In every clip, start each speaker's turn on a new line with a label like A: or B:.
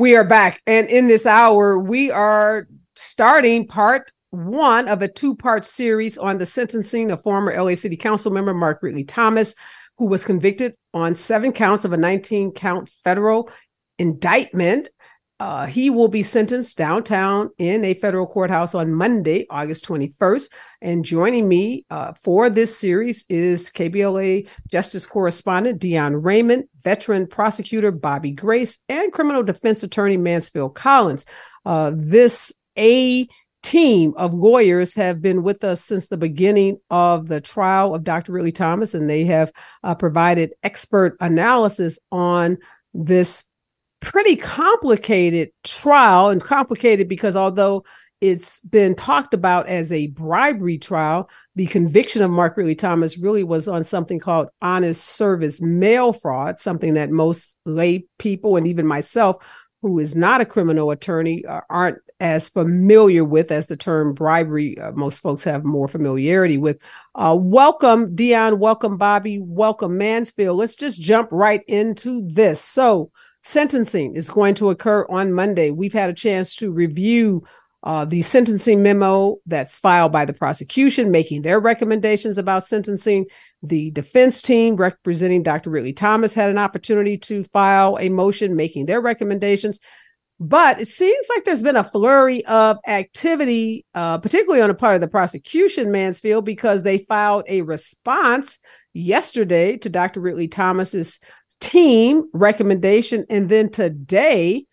A: We are back. And in this hour, we are starting part one of a two part series on the sentencing of former LA City Council member Mark Ridley Thomas, who was convicted on seven counts of a 19 count federal indictment uh, he will be sentenced downtown in a federal courthouse on Monday, August 21st. And joining me uh, for this series is KBLA Justice Correspondent Dion Raymond, veteran prosecutor Bobby Grace, and criminal defense attorney Mansfield Collins. Uh, this A team of lawyers have been with us since the beginning of the trial of Dr. Ridley Thomas, and they have uh, provided expert analysis on this pretty complicated trial and complicated because although it's been talked about as a bribery trial. The conviction of Mark Ridley Thomas really was on something called honest service mail fraud, something that most lay people and even myself, who is not a criminal attorney, uh, aren't as familiar with as the term bribery. Uh, most folks have more familiarity with. Uh, welcome, Dion. Welcome, Bobby. Welcome, Mansfield. Let's just jump right into this. So, sentencing is going to occur on Monday. We've had a chance to review uh, the sentencing memo that's filed by the prosecution, making their recommendations about sentencing. The defense team representing Dr. Ridley Thomas had an opportunity to file a motion making their recommendations. But it seems like there's been a flurry of activity, uh, particularly on the part of the prosecution, Mansfield, because they filed a response yesterday to Dr. Ridley Thomas's team recommendation. And then today,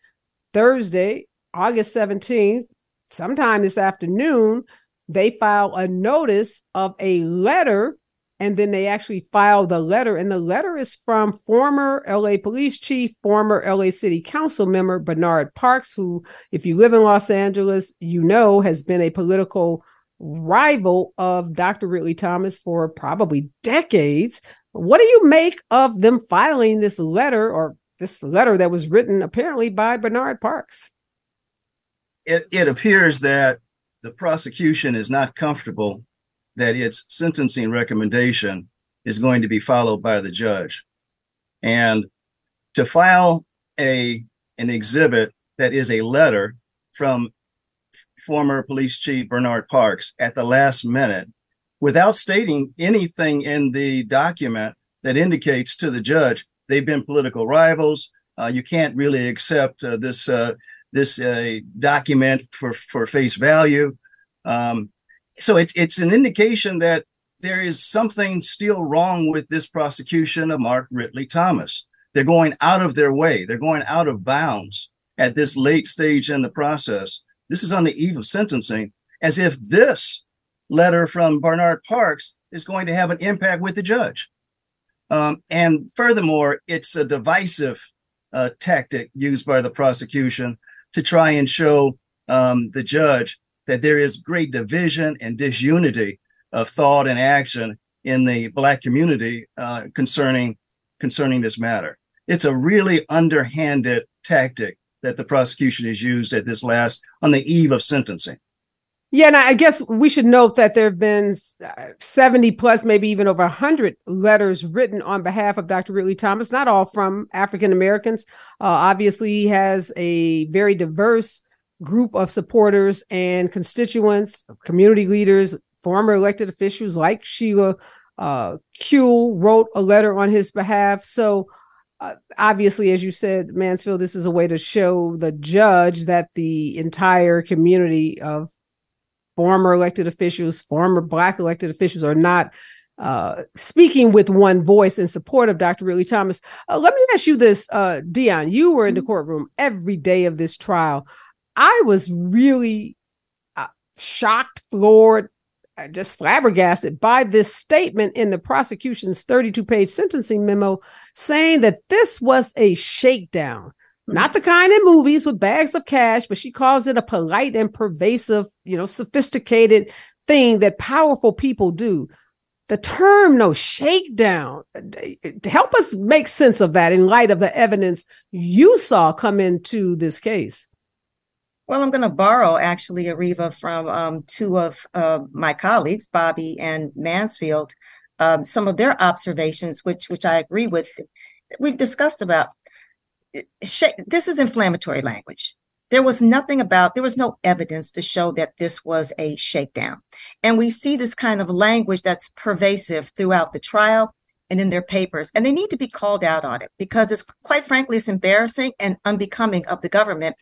A: Thursday, August 17th, sometime this afternoon, they file a notice of a letter. And then they actually file the letter. And the letter is from former LA police chief, former LA city council member Bernard Parks, who, if you live in Los Angeles, you know has been a political rival of Dr. Ridley Thomas for probably decades. What do you make of them filing this letter or this letter that was written apparently by Bernard Parks?
B: It, it appears that the prosecution is not comfortable that its sentencing recommendation is going to be followed by the judge. And to file a an exhibit that is a letter from former police chief Bernard Parks at the last minute without stating anything in the document that indicates to the judge they've been political rivals. Uh, you can't really accept uh, this uh, this uh, document for for face value. Um, so it's it's an indication that there is something still wrong with this prosecution of Mark Ridley Thomas. They're going out of their way. They're going out of bounds at this late stage in the process. This is on the eve of sentencing, as if this letter from Bernard Parks is going to have an impact with the judge. Um, and furthermore, it's a divisive uh, tactic used by the prosecution to try and show um, the judge that there is great division and disunity of thought and action in the black community uh, concerning concerning this matter. It's a really underhanded tactic that the prosecution has used at this last on the eve of sentencing.
A: Yeah, and I guess we should note that there have been uh, 70 plus, maybe even over 100 letters written on behalf of Dr. Ridley Thomas, not all from African Americans. Uh, obviously, he has a very diverse group of supporters and constituents, community leaders, former elected officials like Sheila uh, wrote a letter on his behalf. So, uh, obviously, as you said, Mansfield, this is a way to show the judge that the entire community of former elected officials, former Black elected officials are not uh, speaking with one voice in support of Dr. Ridley Thomas. Uh, let me ask you this, uh, Dion. You were in the mm-hmm. courtroom every day of this trial. I was really uh, shocked, floored, uh, just flabbergasted by this statement in the prosecution's 32 page sentencing memo saying that this was a shakedown not the kind in movies with bags of cash, but she calls it a polite and pervasive, you know, sophisticated thing that powerful people do. The term no shakedown, help us make sense of that in light of the evidence you saw come into this case.
C: Well, I'm going to borrow actually, Areva, from um, two of uh, my colleagues, Bobby and Mansfield, um, some of their observations, which which I agree with. We've discussed about this is inflammatory language. There was nothing about, there was no evidence to show that this was a shakedown. And we see this kind of language that's pervasive throughout the trial and in their papers. And they need to be called out on it because it's quite frankly, it's embarrassing and unbecoming of the government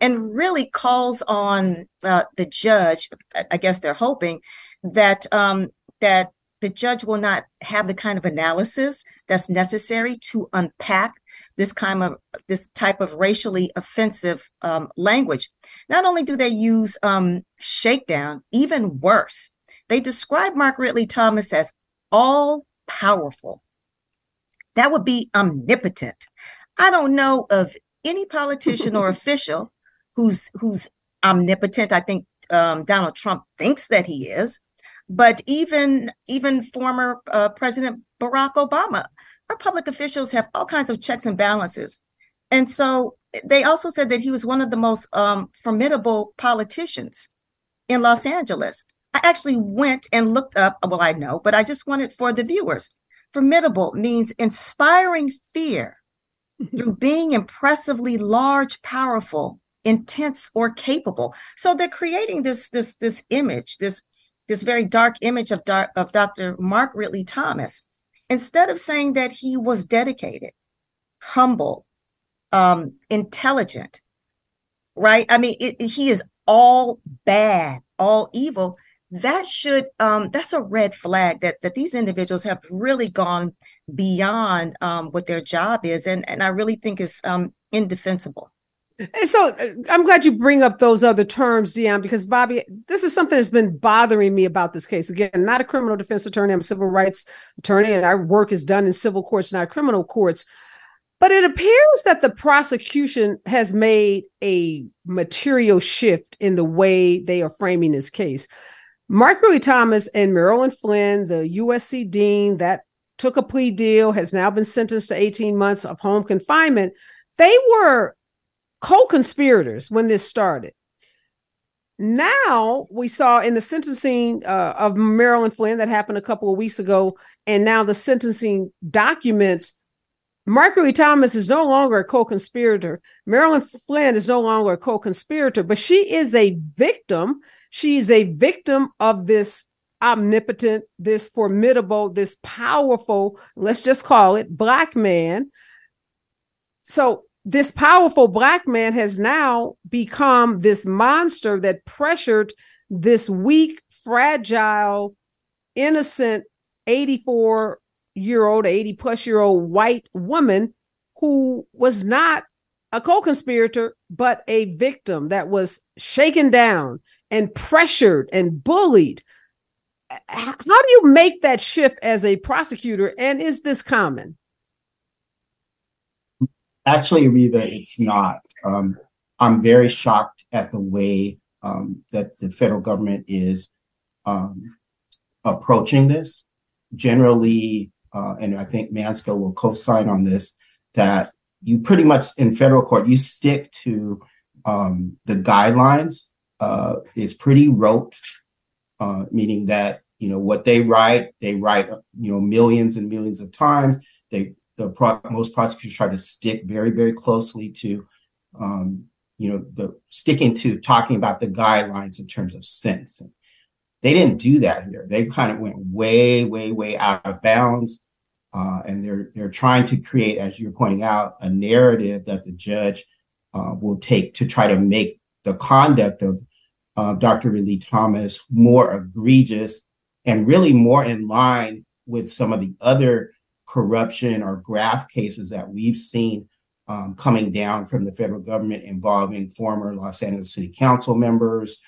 C: and really calls on uh, the judge. I guess they're hoping that um, that the judge will not have the kind of analysis that's necessary to unpack this kind of this type of racially offensive um, language. Not only do they use um, shakedown, even worse, they describe Mark Ridley Thomas as all powerful. That would be omnipotent. I don't know of any politician or official who's who's omnipotent. I think um, Donald Trump thinks that he is, but even even former uh, President Barack Obama our public officials have all kinds of checks and balances. And so they also said that he was one of the most um, formidable politicians in Los Angeles. I actually went and looked up, well, I know, but I just wanted for the viewers. Formidable means inspiring fear through being impressively large, powerful, intense, or capable. So they're creating this this this image, this this very dark image of, dark, of Dr. Mark Ridley Thomas instead of saying that he was dedicated, humble, um, intelligent, right? I mean, it, he is all bad, all evil. That should um, that's a red flag that that these individuals have really gone beyond um, what their job is, and and I really think is um, indefensible.
A: And so uh, I'm glad you bring up those other terms, Dion, because Bobby, this is something that's been bothering me about this case. Again, not a criminal defense attorney, I'm a civil rights attorney, and our work is done in civil courts, not criminal courts. But it appears that the prosecution has made a material shift in the way they are framing this case. Mark Ridley Thomas and Marilyn Flynn, the USC dean that took a plea deal, has now been sentenced to 18 months of home confinement. They were co-conspirators when this started. Now we saw in the sentencing uh, of Marilyn Flynn that happened a couple of weeks ago, and now the sentencing documents. Ridley Thomas is no longer a co-conspirator. Marilyn Flynn is no longer a co-conspirator, but she is a victim. She is a victim of this omnipotent, this formidable, this powerful, let's just call it black man. So this powerful black man has now become this monster that pressured this weak, fragile, innocent 84 year old, 80 plus year old white woman who was not a co conspirator, but a victim that was shaken down and pressured and bullied. How do you make that shift as a prosecutor? And is this common?
D: Actually, Reva, it's not. Um, I'm very shocked at the way um, that the federal government is um, approaching this. Generally, uh, and I think Mansfield will co-sign on this, that you pretty much in federal court you stick to um, the guidelines. Uh, it's pretty rote, uh, meaning that you know what they write, they write you know millions and millions of times. They the pro- most prosecutors try to stick very, very closely to, um, you know, the sticking to talking about the guidelines in terms of sentencing. They didn't do that here. They kind of went way, way, way out of bounds, uh, and they're they're trying to create, as you're pointing out, a narrative that the judge uh, will take to try to make the conduct of uh, Dr. Ridley Thomas more egregious and really more in line with some of the other corruption or graft cases that we've seen um, coming down from the federal government involving former Los Angeles City Council members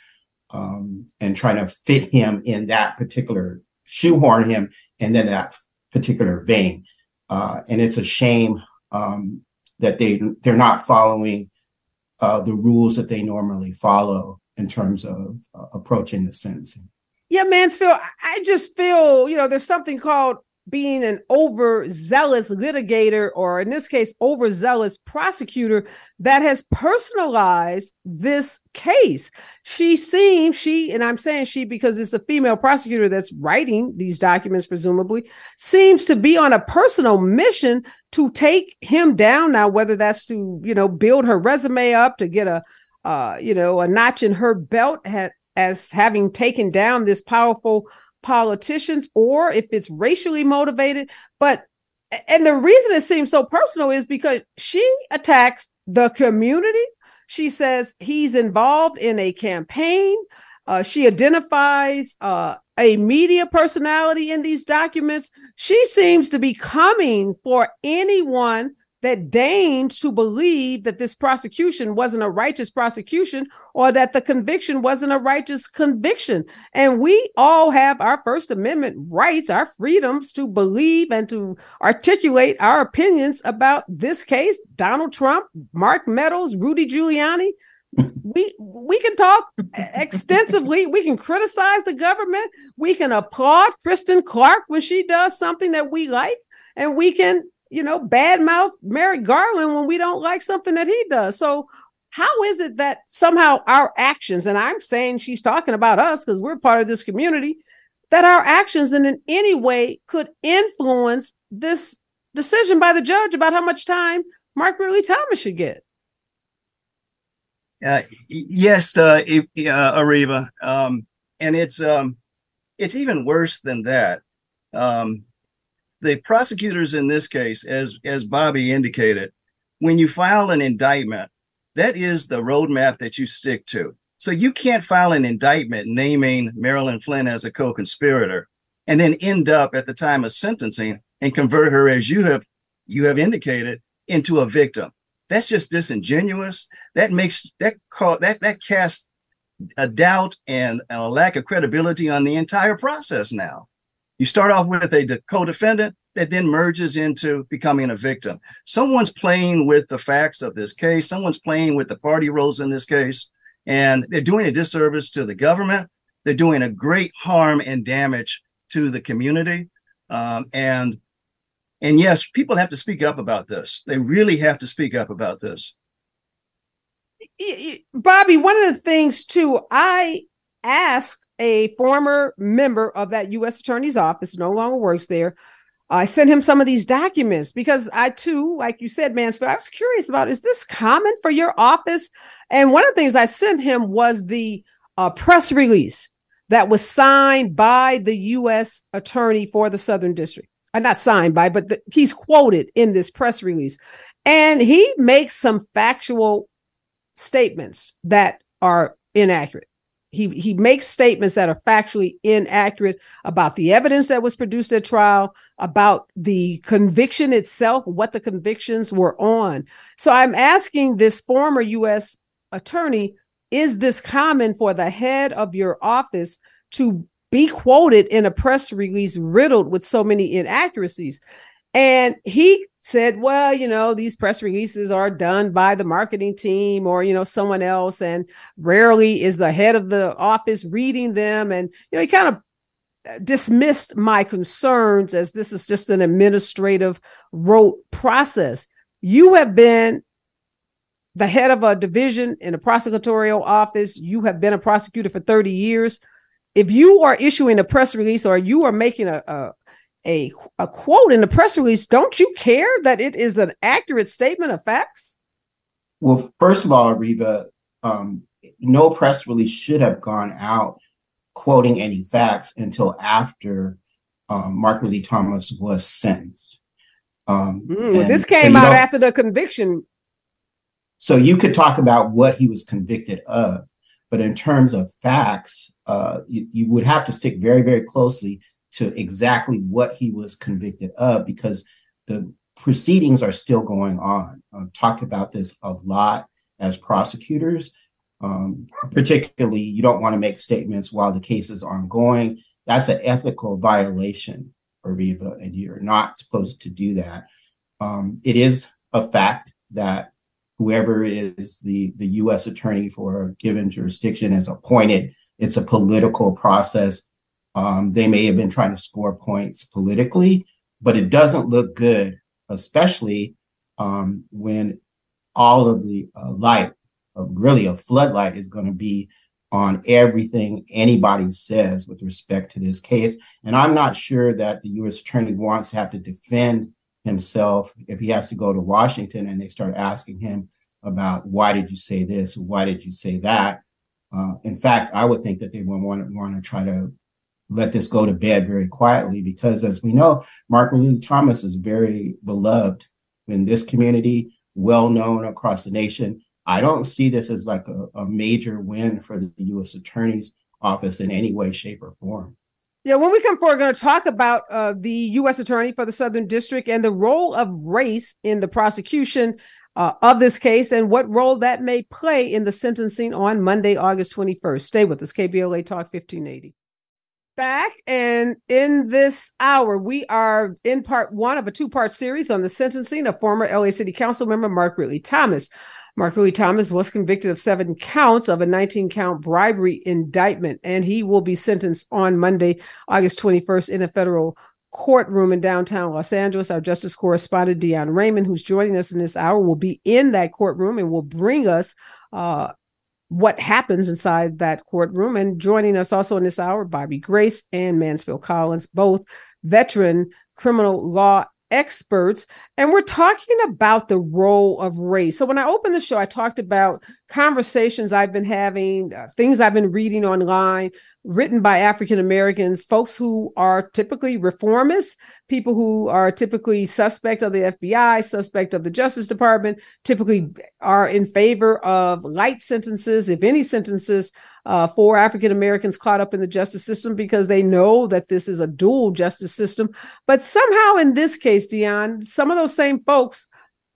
D: um, and trying to fit him in that particular, shoehorn him and then that particular vein. Uh, and it's a shame um, that they they're not following uh, the rules that they normally follow in terms of uh, approaching the sentencing.
A: Yeah, Mansfield, I just feel, you know, there's something called being an overzealous litigator, or in this case, overzealous prosecutor that has personalized this case. She seems, she, and I'm saying she because it's a female prosecutor that's writing these documents, presumably, seems to be on a personal mission to take him down now, whether that's to, you know, build her resume up to get a, uh, you know, a notch in her belt as having taken down this powerful politicians or if it's racially motivated. But and the reason it seems so personal is because she attacks the community. She says he's involved in a campaign. Uh, she identifies uh, a media personality in these documents. She seems to be coming for anyone that deigned to believe that this prosecution wasn't a righteous prosecution or that the conviction wasn't a righteous conviction. And we all have our First Amendment rights, our freedoms to believe and to articulate our opinions about this case Donald Trump, Mark Meadows, Rudy Giuliani. we we can talk extensively we can criticize the government we can applaud Kristen Clarke when she does something that we like and we can you know, badmouth Merrick Garland when we don't like something that he does. So how is it that somehow our actions, and I'm saying she's talking about us because we're part of this community, that our actions in, any way could influence this decision by the judge about how much time Mark Ridley Thomas should get?
B: Uh, yes, uh, uh, Areva, um, and it's um, it's even worse than that. Um, the prosecutors in this case, as as Bobby indicated, when you file an indictment, that is the roadmap that you stick to. So you can't file an indictment naming Marilyn Flynn as a co-conspirator and then end up at the time of sentencing and convert her, as you have you have indicated, into a victim. That's just disingenuous. That makes that call that that casts a doubt and a lack of credibility on the entire process now. You start off with a co-defendant that then merges into becoming a victim. Someone's playing with the facts of this case. Someone's playing with the party roles in this case, and they're doing a disservice to the government. They're doing a great harm and damage to the community. Um, and and yes, people have to speak up about this. They really have to speak up about this.
A: Bobby, one of the things too, I asked a former member of that U.S. Attorney's Office, no longer works there. I sent him some of these documents because I too, like you said, Mansfield, I was curious about is this common for your office? And one of the things I sent him was the uh, press release that was signed by the U.S. Attorney for the Southern District. Uh, not signed by, but the, he's quoted in this press release. And he makes some factual statements that are inaccurate he he makes statements that are factually inaccurate about the evidence that was produced at trial about the conviction itself what the convictions were on. So i'm asking this former us attorney is this common for the head of your office to be quoted in a press release riddled with so many inaccuracies? And he said, well, you know, these press releases are done by the marketing team or, you know, someone else. And rarely is the head of the office reading them. And, you know, he kind of uh, dismissed my concerns as this is just an administrative rote process. You have been the head of a division in a prosecutorial office. You have been a prosecutor for 30 years. If you are issuing a press release or you are making a, a a, a quote in the press release, don't you care that it is an accurate statement of facts?
D: Well, first of all, Reba, um, no press release should have gone out quoting any facts until after um, Mark Ridley Thomas was sentenced.
A: Um, mm, well, this came so out after the conviction.
D: So you could talk about what he was convicted of, but in terms of facts, uh, you, you would have to stick very, very closely to exactly what he was convicted of because the proceedings are still going on. I've talked about this a lot as prosecutors. Um, particularly, you don't want to make statements while the case is ongoing. That's an ethical violation, Areva, and you're not supposed to do that. Um, it is a fact that whoever is the, the U.S. attorney for a given jurisdiction is appointed. It's a political process um, they may have been trying to score points politically, but it doesn't look good, especially um, when all of the uh, light, uh, really a floodlight, is going to be on everything anybody says with respect to this case. And I'm not sure that the U.S. Attorney wants to have to defend himself if he has to go to Washington and they start asking him about why did you say this, why did you say that. Uh, in fact, I would think that they would want to, want to try to let this go to bed very quietly because, as we know, Mark Ridley Thomas is very beloved in this community, well known across the nation. I don't see this as like a, a major win for the U.S. Attorney's Office in any way, shape, or form.
A: Yeah, when we come forward, we're going to talk about uh, the U.S. Attorney for the Southern District and the role of race in the prosecution uh, of this case and what role that may play in the sentencing on Monday, August 21st. Stay with us, KBLA Talk 1580 back and in this hour we are in part one of a two-part series on the sentencing of former la city council member mark ridley thomas. Mark ridley thomas was convicted of seven counts of a 19 count bribery indictment and he will be sentenced on monday august 21st in a federal courtroom in downtown los angeles. Our justice correspondent dion raymond who's joining us in this hour will be in that courtroom and will bring us uh, what happens inside that courtroom. And joining us also in this hour, Bobby Grace and Mansfield Collins, both veteran criminal law experts. And we're talking about the role of race. So when I opened the show, I talked about conversations I've been having, uh, things I've been reading online, written by African Americans, folks who are typically reformists, people who are typically suspect of the FBI, suspect of the Justice Department, typically are in favor of light sentences, if any sentences, uh, for African Americans caught up in the justice system because they know that this is a dual justice system. But somehow in this case, Dion, some of those same folks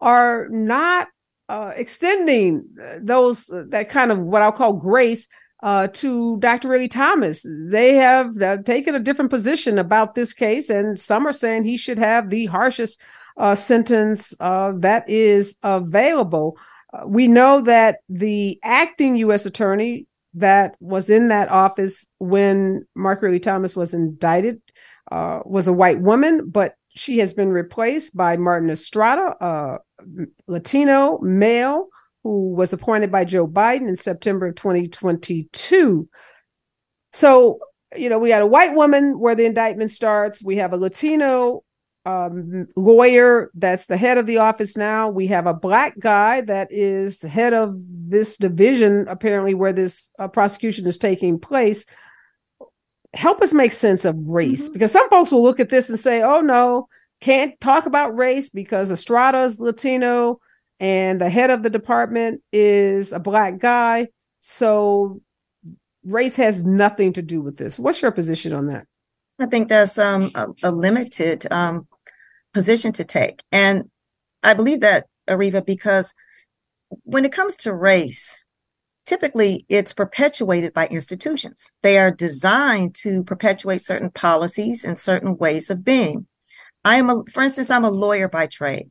A: are not uh, extending those that kind of what I'll call grace uh, to Dr. Ridley Thomas. They have uh, taken a different position about this case, and some are saying he should have the harshest uh, sentence uh, that is available. Uh, we know that the acting U.S. attorney that was in that office when Mark Ridley Thomas was indicted uh, was a white woman, but she has been replaced by Martin Estrada, a Latino male who was appointed by Joe Biden in September of 2022. So, you know, we had a white woman where the indictment starts. We have a Latino um, lawyer that's the head of the office now. We have a black guy that is the head of this division, apparently, where this uh, prosecution is taking place. Help us make sense of race mm-hmm. because some folks will look at this and say, oh, no, can't talk about race because Estrada's Latino, and the head of the department is a black guy. So race has nothing to do with this. What's your position on that?
C: I think that's um, a, a, limited um, position to take. And I believe that, Areva, because when it comes to race, typically it's perpetuated by institutions. They are designed to perpetuate certain policies and certain ways of being. I am, a, for instance, I'm a lawyer by trade.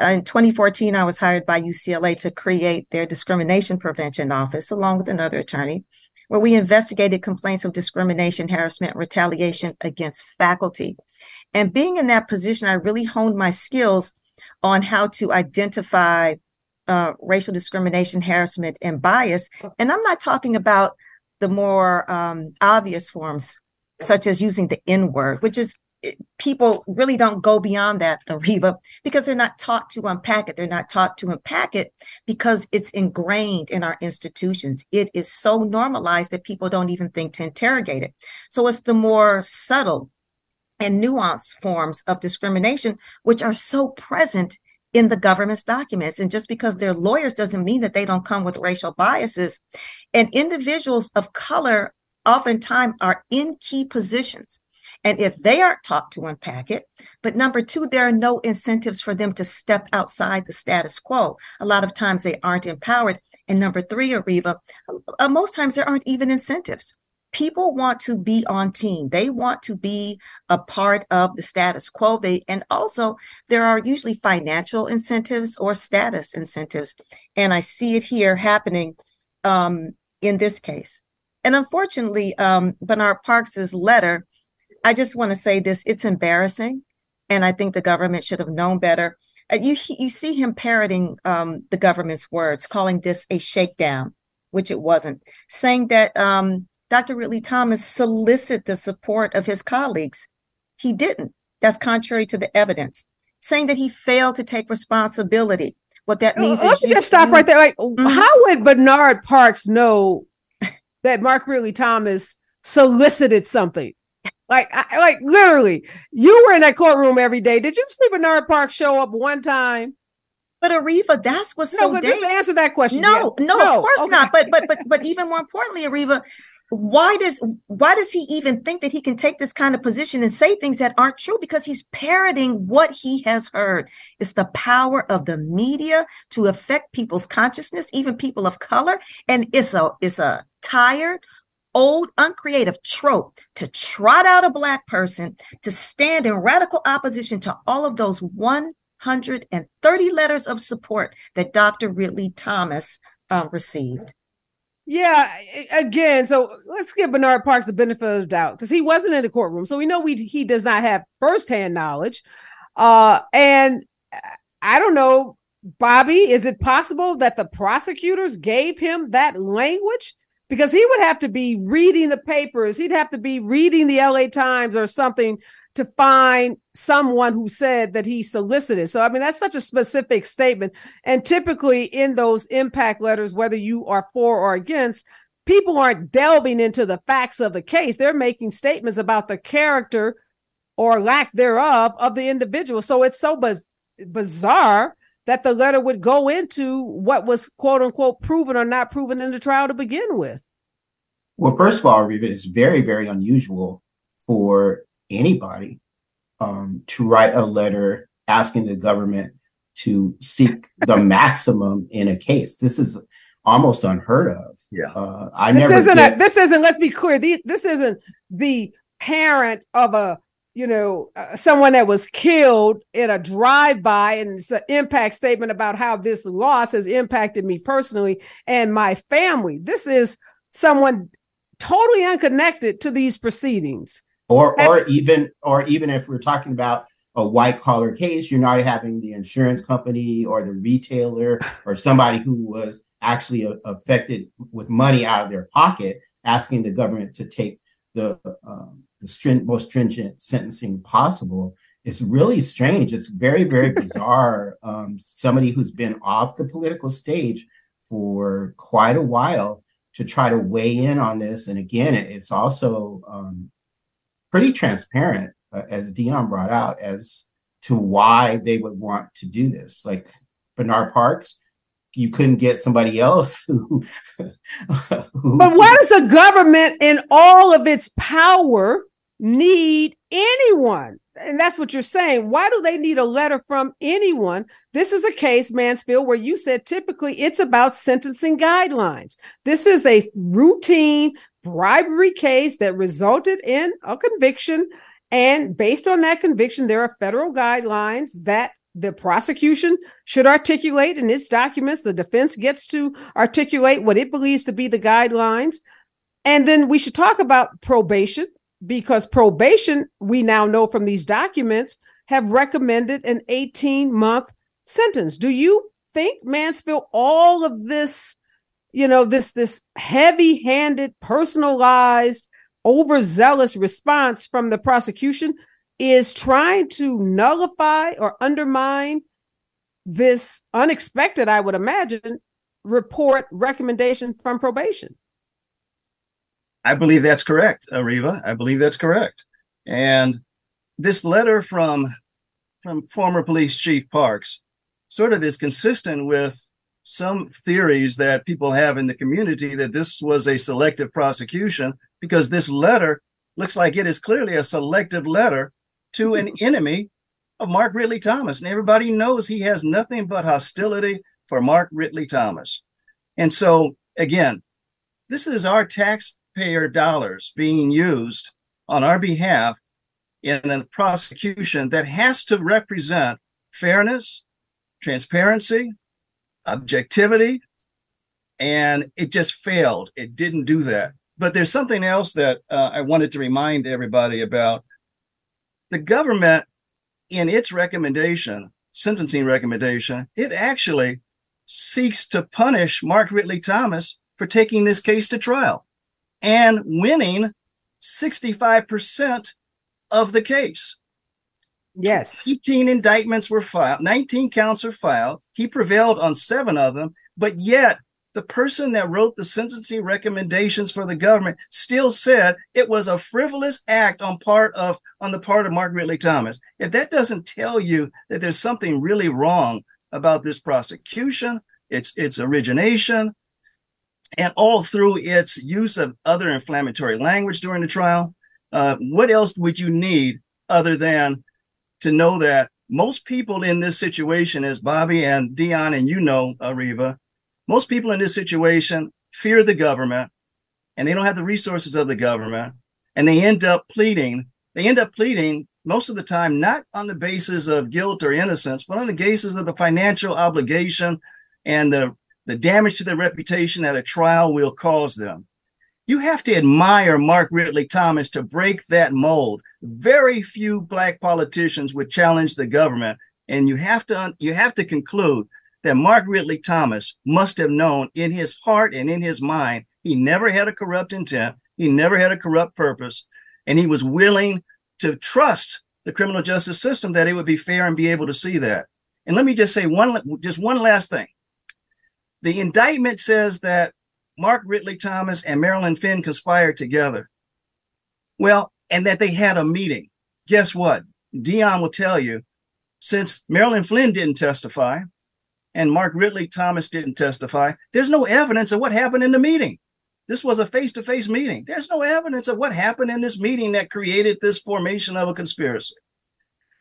C: In 2014, I was hired by UCLA to create their discrimination prevention office, along with another attorney, where we investigated complaints of discrimination, harassment, retaliation against faculty. And being in that position, I really honed my skills on how to identify uh, racial discrimination, harassment, and bias. And I'm not talking about the more um, obvious forms, such as using the N word, which is people really don't go beyond that, Areva, because they're not taught to unpack it. They're not taught to unpack it because it's ingrained in our institutions. It is so normalized that people don't even think to interrogate it. So it's the more subtle and nuanced forms of discrimination, which are so present in the government's documents. And just because they're lawyers doesn't mean that they don't come with racial biases. And individuals of color oftentimes are in key positions and if they aren't taught to unpack it, but number two, there are no incentives for them to step outside the status quo. A lot of times they aren't empowered. And number three, Areva, uh, most times there aren't even incentives. People want to be on team. They want to be a part of the status quo. They and also there are usually financial incentives or status incentives. And I see it here happening um, in this case. And unfortunately, um, Bernard Parks's letter I just want to say this it's embarrassing And I think the government should have known better. Uh, you you see him parroting um, the government's words, calling this a shakedown, which it wasn't, saying that um, Dr. Ridley Thomas solicited the support of his colleagues. He didn't. That's contrary to the evidence. Saying that he failed to take responsibility. What that means
A: Let
C: is
A: me
C: you-
A: just stop right there. Like,
C: Mhm.
A: how would Bernard Parks know that Mark Ridley Thomas solicited something? Like, I, like literally, you were in that courtroom every day. Did you see Bernard Parks show up one time?
C: But Areva, that's what's
A: No,
C: so
A: but just
C: dangerous.
A: answer that question.
C: No,
A: yes.
C: no, of course
A: okay.
C: not. But but but but even more importantly, Areva, why does why does he even think that he can take this kind of position and say things that aren't true? Because he's parroting what he has heard. It's the power of the media to affect people's consciousness, even people of color. And it's a it's a tired, old, uncreative trope to trot out a black person to stand in radical opposition to all of those 130 letters of support that Dr. Ridley Thomas uh, received.
A: Yeah, again, so let's give Bernard Parks the benefit of the doubt because he wasn't in the courtroom, so we know we he does not have firsthand knowledge. Uh, and uh, I don't know, Bobby, is it possible that the prosecutors gave him that language? Because he would have to be reading the papers, he'd have to be reading the LA Times or something to find someone who said that he solicited. So, I mean, that's such a specific statement. And typically in those impact letters, whether you are for or against, people aren't delving into the facts of the case. They're making statements about the character or lack thereof of the individual. So it's so biz- bizarre that the letter would go into what was quote unquote proven or not proven in the trial to begin with.
D: Well, first of all, Reva, it's very, very unusual for anybody um, to write a letter asking the government to seek the maximum in a case. This is almost unheard of.
B: Yeah.
D: Uh, I
A: This
D: never
A: isn't
D: get,
A: a, this isn't let's be clear. The, this isn't the parent of a you know uh, someone that was killed in a drive-by and it's an impact statement about how this loss has impacted me personally and my family. This is someone totally unconnected to these proceedings.
D: or
A: That's-
D: or even or even if we're talking about a white collar case, you're not having the insurance company or the retailer or somebody who was actually a- affected with money out of their pocket asking the government to take the, um, most stringent sentencing possible. It's really strange. It's very, very bizarre. Um, somebody who's been off the political stage for quite a while to try to weigh in on this. And again, it's also um, pretty transparent, uh, as Dion brought out, as to why they would want to do this. Like Bernard Parks, you couldn't get somebody else who. who
A: But why does the government, in all of its power, need anyone? And that's what you're saying. Why do they need a letter from anyone? This is a case, Mansfield, where you said typically it's about sentencing guidelines. This is a routine bribery case that resulted in a conviction. And based on that conviction, there are federal guidelines that the prosecution should articulate in its documents. The defense gets to articulate what it believes to be the guidelines. And then we should talk about probation because probation, we now know from these documents, have recommended an 18 month sentence. Do you think, Mansfield, all of this, you know, this this heavy handed, personalized, overzealous response from the prosecution is trying to nullify or undermine this unexpected, I would imagine, report recommendation from probation.
B: I believe that's correct, Areva. I believe that's correct. And this letter from from former police chief Parks sort of is consistent with some theories that people have in the community that this was a selective prosecution because this letter looks like it is clearly a selective letter to an enemy of Mark Ridley Thomas. And everybody knows he has nothing but hostility for Mark Ridley Thomas. And so, again, this is our taxpayer dollars being used on our behalf in a prosecution that has to represent fairness, transparency, objectivity, and it just failed. It didn't do that. But there's something else that uh, I wanted to remind everybody about. The government in its recommendation, sentencing recommendation, it actually seeks to punish Mark Ridley Thomas for taking this case to trial and winning 65% of the case.
A: Yes.
B: 18 indictments were filed, 19 counts were filed. He prevailed on seven of them, but yet the person that wrote the sentencing recommendations for the government still said it was a frivolous act on part of on the part of Mark Ridley Thomas. If that doesn't tell you that there's something really wrong about this prosecution, its its origination, and all through its use of other inflammatory language during the trial, uh, what else would you need other than to know that most people in this situation, as Bobby and Dion and you know, Areva, most people in this situation fear the government and they don't have the resources of the government and they end up pleading they end up pleading most of the time not on the basis of guilt or innocence but on the basis of the financial obligation and the the damage to their reputation that a trial will cause them. You have to admire mark ridley thomas to break that mold. Very few black politicians would challenge the government and you have to you have to conclude that Mark Ridley Thomas must have known in his heart and in his mind, he never had a corrupt intent, he never had a corrupt purpose, and he was willing to trust the criminal justice system that it would be fair and be able to see that. And let me just say one just one last thing. The indictment says that Mark Ridley Thomas and Marilyn Flynn conspired together. Well, and that they had a meeting. Guess what? Dion will tell you, since Marilyn Flynn didn't testify, and Mark Ridley Thomas didn't testify. There's no evidence of what happened in the meeting. This was a face to face meeting. There's no evidence of what happened in this meeting that created this formation of a conspiracy.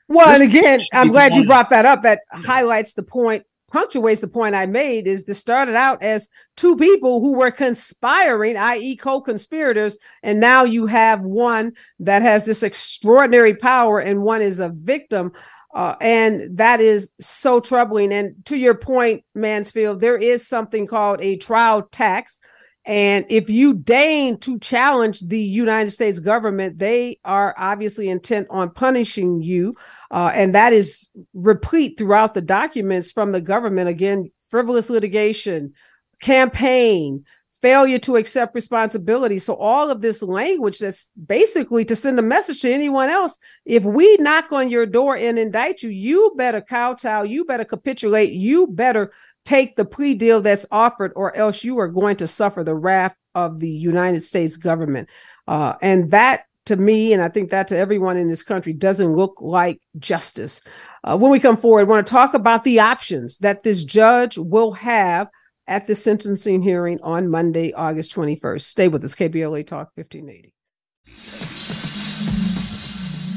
A: Well, this and again, I'm glad you brought that up. That highlights the point, punctuates the point I made is this started out as two people who were conspiring, i.e., co conspirators. And now you have one that has this extraordinary power and one is a victim. Uh, and that is so troubling. And to your point, Mansfield, there is something called a trial tax. And if you deign to challenge the United States government, they are obviously intent on punishing you. Uh, and that is replete throughout the documents from the government. Again, frivolous litigation, campaign, failure to accept responsibility. So all of this language that's basically to send a message to anyone else. If we knock on your door and indict you, you better kowtow, you better capitulate, you better take the plea deal that's offered, or else you are going to suffer the wrath of the United States government. Uh, and that to me, and I think that to everyone in this country, doesn't look like justice. Uh, when we come forward, I want to talk about the options that this judge will have at the sentencing hearing on Monday, August 21st. Stay with us, KBLA Talk 1580.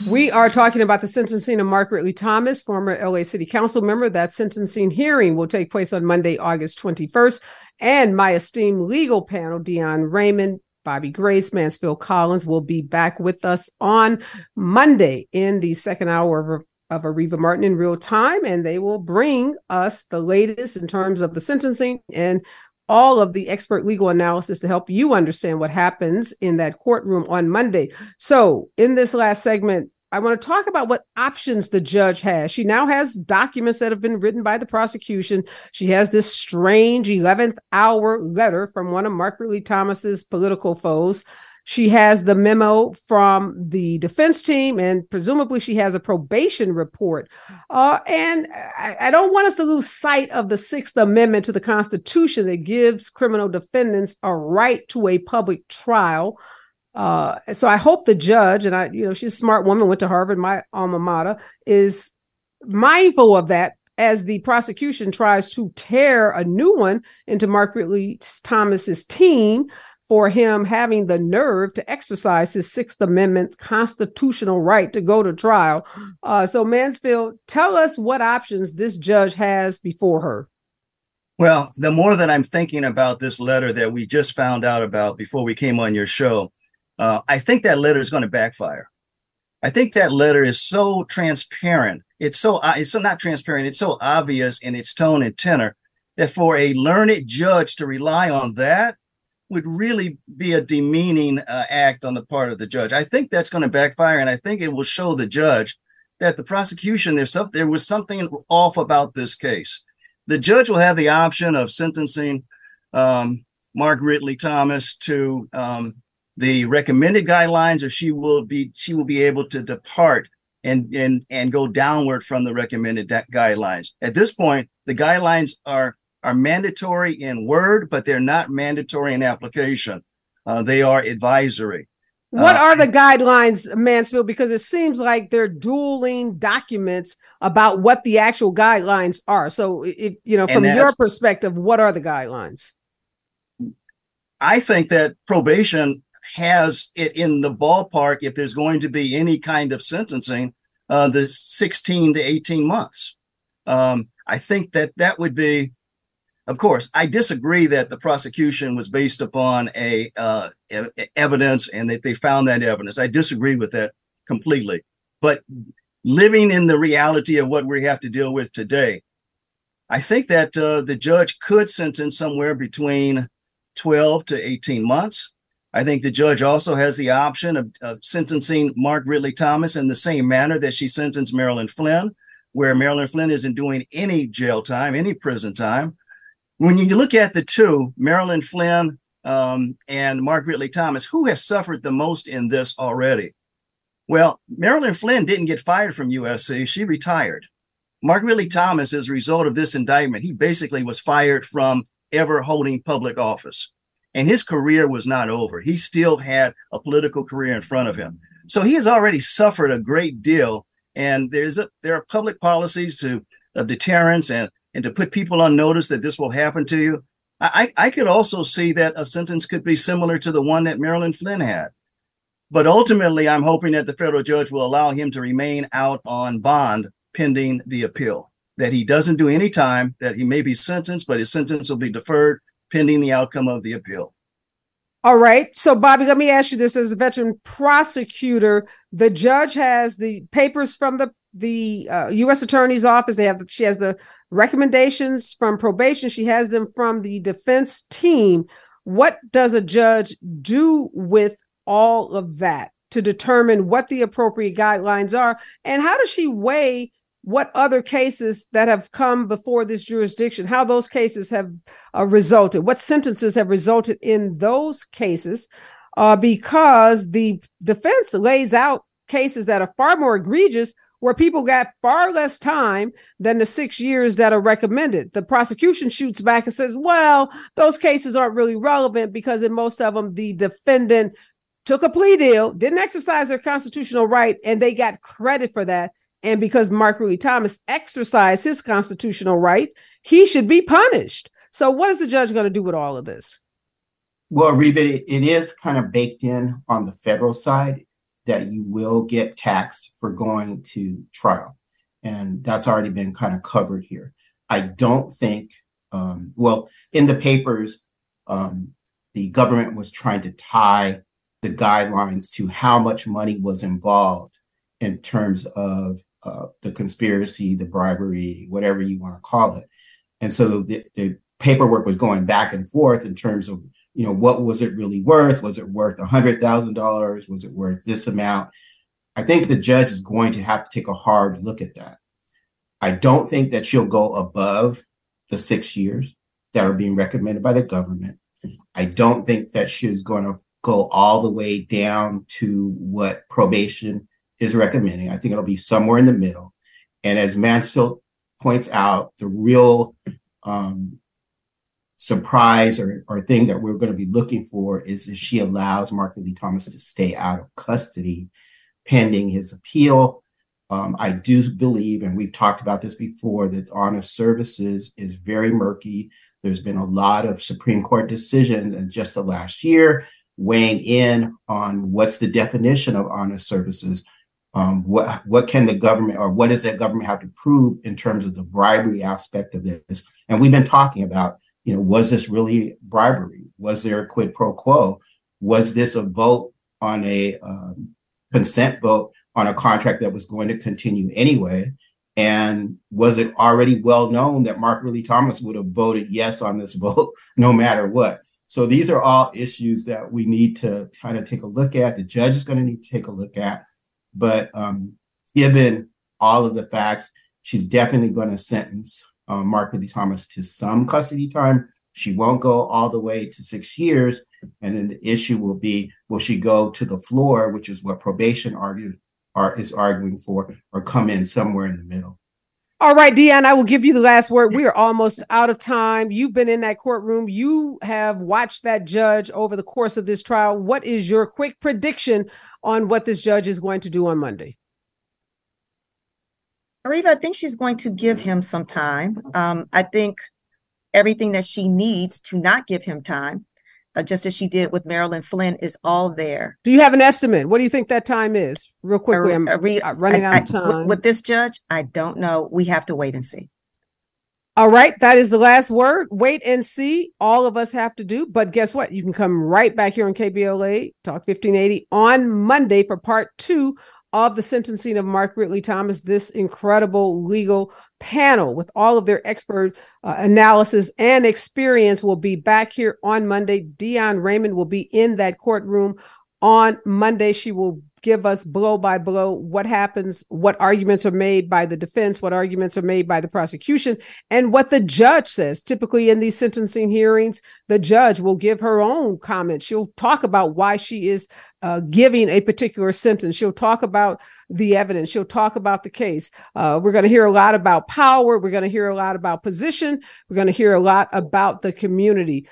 A: We are talking about the sentencing of Mark Ridley Thomas, former LA City Council member. That sentencing hearing will take place on Monday, August 21st. And my esteemed legal panel, Dion Raymond, Bobby Grace, Mansfield Collins, will be back with us on Monday in the second hour of of Areva Martin in real time, and they will bring us the latest in terms of the sentencing and all of the expert legal analysis to help you understand what happens in that courtroom on Monday. So, in this last segment, I want to talk about what options the judge has. She now has documents that have been written by the prosecution. She has this strange 11th hour letter from one of Mark Ridley Thomas's political foes she has the memo from the defense team, and presumably she has a probation report. Uh, and I, I, don't want us to lose sight of the Sixth Amendment to the Constitution that gives criminal defendants a right to a public trial. Uh, so I hope the judge, and I, you know, she's a smart woman, went to Harvard, my alma mater, is mindful of that as the prosecution tries to tear a new one into Mark Ridley Thomas's team for him having the nerve to exercise his Sixth Amendment constitutional right to go to trial. Uh, so, Mansfield, tell us what options this judge has before her.
B: Well, the more that I'm thinking about this letter that we just found out about before we came on your show, uh, I think that letter is going to backfire. I think that letter is so transparent. It's so uh, it's so not transparent. It's so obvious in its tone and tenor that for a learned judge to rely on that would really be a demeaning uh, act on the part of the judge. I think that's going to backfire, and I think it will show the judge that the prosecution there's some, there was something off about this case. The judge will have the option of sentencing um, Mark Ridley Thomas to um, the recommended guidelines, or she will be she will be able to depart and and and go downward from the recommended guidelines. At this point, the guidelines are are mandatory in word, but they're not mandatory in application. Uh, they are advisory.
A: What uh, are the guidelines, Mansfield? Because it seems like they're dueling documents about what the actual guidelines are. So, if you know, from your perspective, what are the guidelines?
B: I think that probation has it in the ballpark if there's going to be any kind of sentencing, uh, the 16 to 18 months. Um, I think that that would be, of course, I disagree that the prosecution was based upon a uh, evidence and that they found that evidence. I disagree with that completely. But living in the reality of what we have to deal with today, I think that uh, the judge could sentence somewhere between 12 to 18 months. I think the judge also has the option of, of, sentencing Mark Ridley Thomas in the same manner that she sentenced Marilyn Flynn, where Marilyn Flynn isn't doing any jail time, any prison time. When you look at the two, Marilyn Flynn um, and Mark Ridley Thomas, who has suffered the most in this already? Well, Marilyn Flynn didn't get fired from USC, she retired. Mark Ridley Thomas, as a result of this indictment, he basically was fired from ever holding public office. And his career was not over. He still had a political career in front of him. So he has already suffered a great deal. And there's a, there are public policies to of deterrence and, and to put people on notice that this will happen to you. I, I could also see that a sentence could be similar to the one that Marilyn Flynn had. But ultimately, I'm hoping that the federal judge will allow him to remain out on bond pending the appeal that he doesn't do any time, that he may be sentenced, but his sentence will be deferred pending the outcome of the appeal.
A: All right. So, Bobby, let me ask you this as a veteran prosecutor, the judge has the papers from the the uh, U.S. Attorney's Office. They have the, she has the recommendations from probation. She has them from the defense team. What does a judge do with all of that to determine what the appropriate guidelines are, and how does she weigh what other cases that have come before this jurisdiction, how those cases have uh, resulted, what sentences have resulted in those cases, uh, because the defense lays out cases that are far more egregious where people got far less time than the six years that are recommended. The prosecution shoots back and says, well, those cases aren't really relevant because in most of them, the defendant took a plea deal, didn't exercise their constitutional right, and they got credit for that. And because Mark Ridley Thomas exercised his constitutional right, he should be punished. So, what is the judge going to do with all of this?
D: Well, Areva, it is kind of baked in on the federal side that you will get taxed for going to trial. And that's already been kind of covered here. I don't think, um, well, in the papers, um, the government was trying to tie the guidelines to how much money was involved in terms of uh, the conspiracy, the bribery, whatever you want to call it. And so the, the paperwork was going back and forth in terms of, you know, what was it really worth? Was it worth a hundred thousand dollars? Was it worth this amount? I think the judge is going to have to take a hard look at that. I don't think that she'll go above the six years that are being recommended by the government. I don't think that she's going to go all the way down to what probation is recommending. I think it'll be somewhere in the middle. And as Mansfield points out, the real um, surprise or, or thing that we're going to be looking for is if she allows Mark Ridley Thomas to stay out of custody pending his appeal. Um, I do believe, and we've talked about this before, that honest services is very murky. There's been a lot of Supreme Court decisions in just the last year weighing in on what's the definition of honest services um, what what can the government or what does that government have to prove in terms of the bribery aspect of this? And we've been talking about, you know, was this really bribery? Was there a quid pro quo? Was this a vote on a um, consent vote on a contract that was going to continue anyway? And was it already well known that Mark Ridley Thomas would have voted yes on this vote no matter what? So these are all issues that we need to kind of take a look at. The judge is going to need to take a look at. But um, given all of the facts. She's definitely going to sentence uh, Mark Ridley Thomas to some custody time. She won't go all the way to six years. And then the issue will be will she go to the floor, which is what probation argued, are, is arguing for, or come in somewhere in the middle?
A: All right, Dion, I will give you the last word. We are almost out of time. You've been in that courtroom. You have watched that judge over the course of this trial. What is your quick prediction on what this judge is going to do on Monday?
C: Areva, I think she's going to give him some time. Um, I think everything that she needs to not give him time, uh, just as she did with Marilyn Flynn, is all there.
A: Do you have an estimate? What do you think that time is? Real quickly, I'm running
C: I-
A: out of
C: I-
A: time.
C: With this judge, I don't know. We have to wait and see.
A: All right, that is the last word. Wait and see. All of us have to do, but guess what? You can come right back here on KBLA Talk 1580 on Monday for part two of the sentencing of Mark Ridley Thomas. This incredible legal panel with all of their expert uh, analysis and experience will be back here on Monday. Dion Raymond will be in that courtroom on Monday. She will give us blow by blow what happens, what arguments are made by the defense, what arguments are made by the prosecution, and what the judge says. Typically, in these sentencing hearings, the judge will give her own comments. She'll talk about why she is uh, giving a particular sentence. She'll talk about the evidence. She'll talk about the case. Uh, we're going to hear a lot about power. We're going to hear a lot about position. We're going to hear a lot about the community.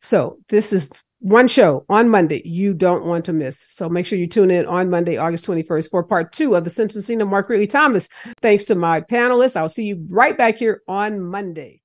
A: So, this is one show on Monday you don't want to miss. So make sure you tune in on Monday, August 21st for part two of the sentencing of Mark Ridley Thomas. Thanks to my panelists. I'll see you right back here on Monday.